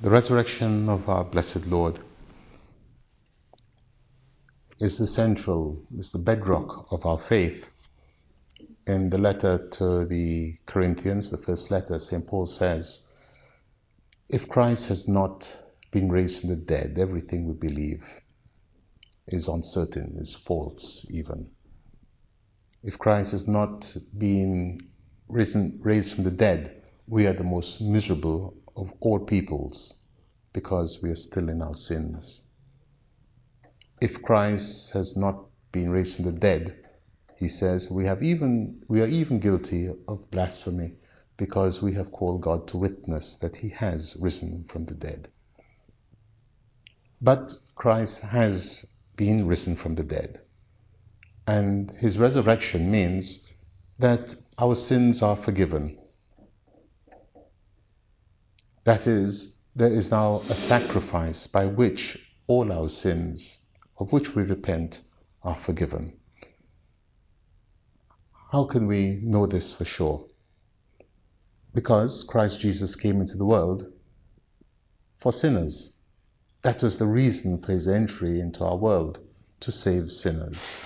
The resurrection of our blessed Lord is the central, is the bedrock of our faith. In the letter to the Corinthians, the first letter, St. Paul says, If Christ has not been raised from the dead, everything we believe is uncertain, is false even. If Christ has not been risen, raised from the dead, we are the most miserable of all peoples because we are still in our sins. If Christ has not been raised from the dead, he says we have even we are even guilty of blasphemy because we have called God to witness that he has risen from the dead. But Christ has been risen from the dead. And his resurrection means that our sins are forgiven. That is, there is now a sacrifice by which all our sins, of which we repent, are forgiven. How can we know this for sure? Because Christ Jesus came into the world for sinners. That was the reason for his entry into our world, to save sinners.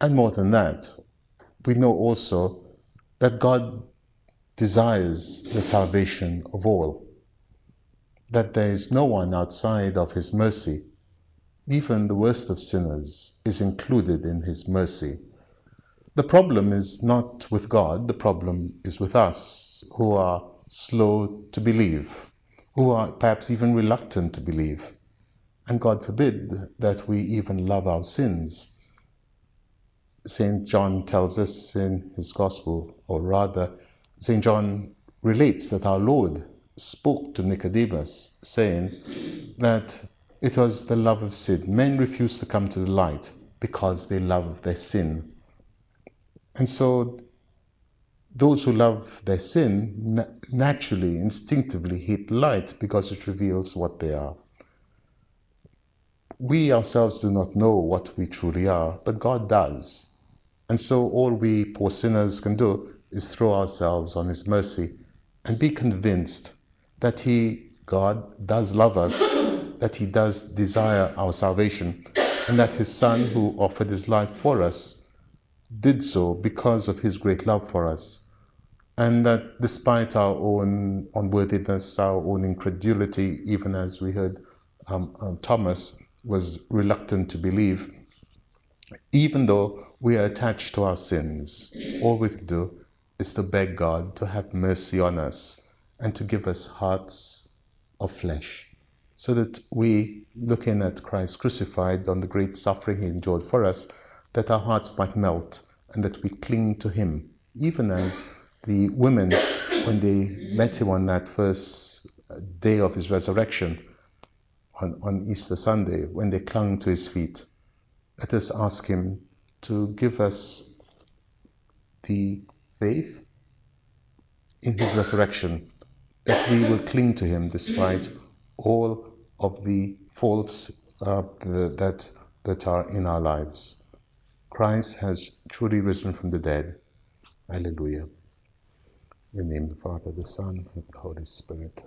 And more than that, we know also that God desires the salvation of all, that there is no one outside of his mercy. Even the worst of sinners is included in his mercy. The problem is not with God, the problem is with us who are slow to believe, who are perhaps even reluctant to believe. And God forbid that we even love our sins. St. John tells us in his Gospel, or rather, St. John relates that our Lord spoke to Nicodemus, saying that it was the love of sin. Men refuse to come to the light because they love their sin. And so, those who love their sin naturally, instinctively hate light because it reveals what they are. We ourselves do not know what we truly are, but God does. And so, all we poor sinners can do is throw ourselves on His mercy and be convinced that He, God, does love us, that He does desire our salvation, and that His Son, who offered His life for us, did so because of His great love for us. And that despite our own unworthiness, our own incredulity, even as we heard um, um, Thomas was reluctant to believe, even though we are attached to our sins, all we can do is to beg God to have mercy on us and to give us hearts of flesh, so that we, looking at Christ crucified on the great suffering he endured for us, that our hearts might melt and that we cling to him, even as the women, when they met him on that first day of his resurrection, on, on Easter Sunday, when they clung to his feet. Let us ask him to give us the faith in his resurrection, that we will cling to him despite all of the faults uh, that, that are in our lives. Christ has truly risen from the dead. Alleluia. In the name of the Father, the Son, and the Holy Spirit.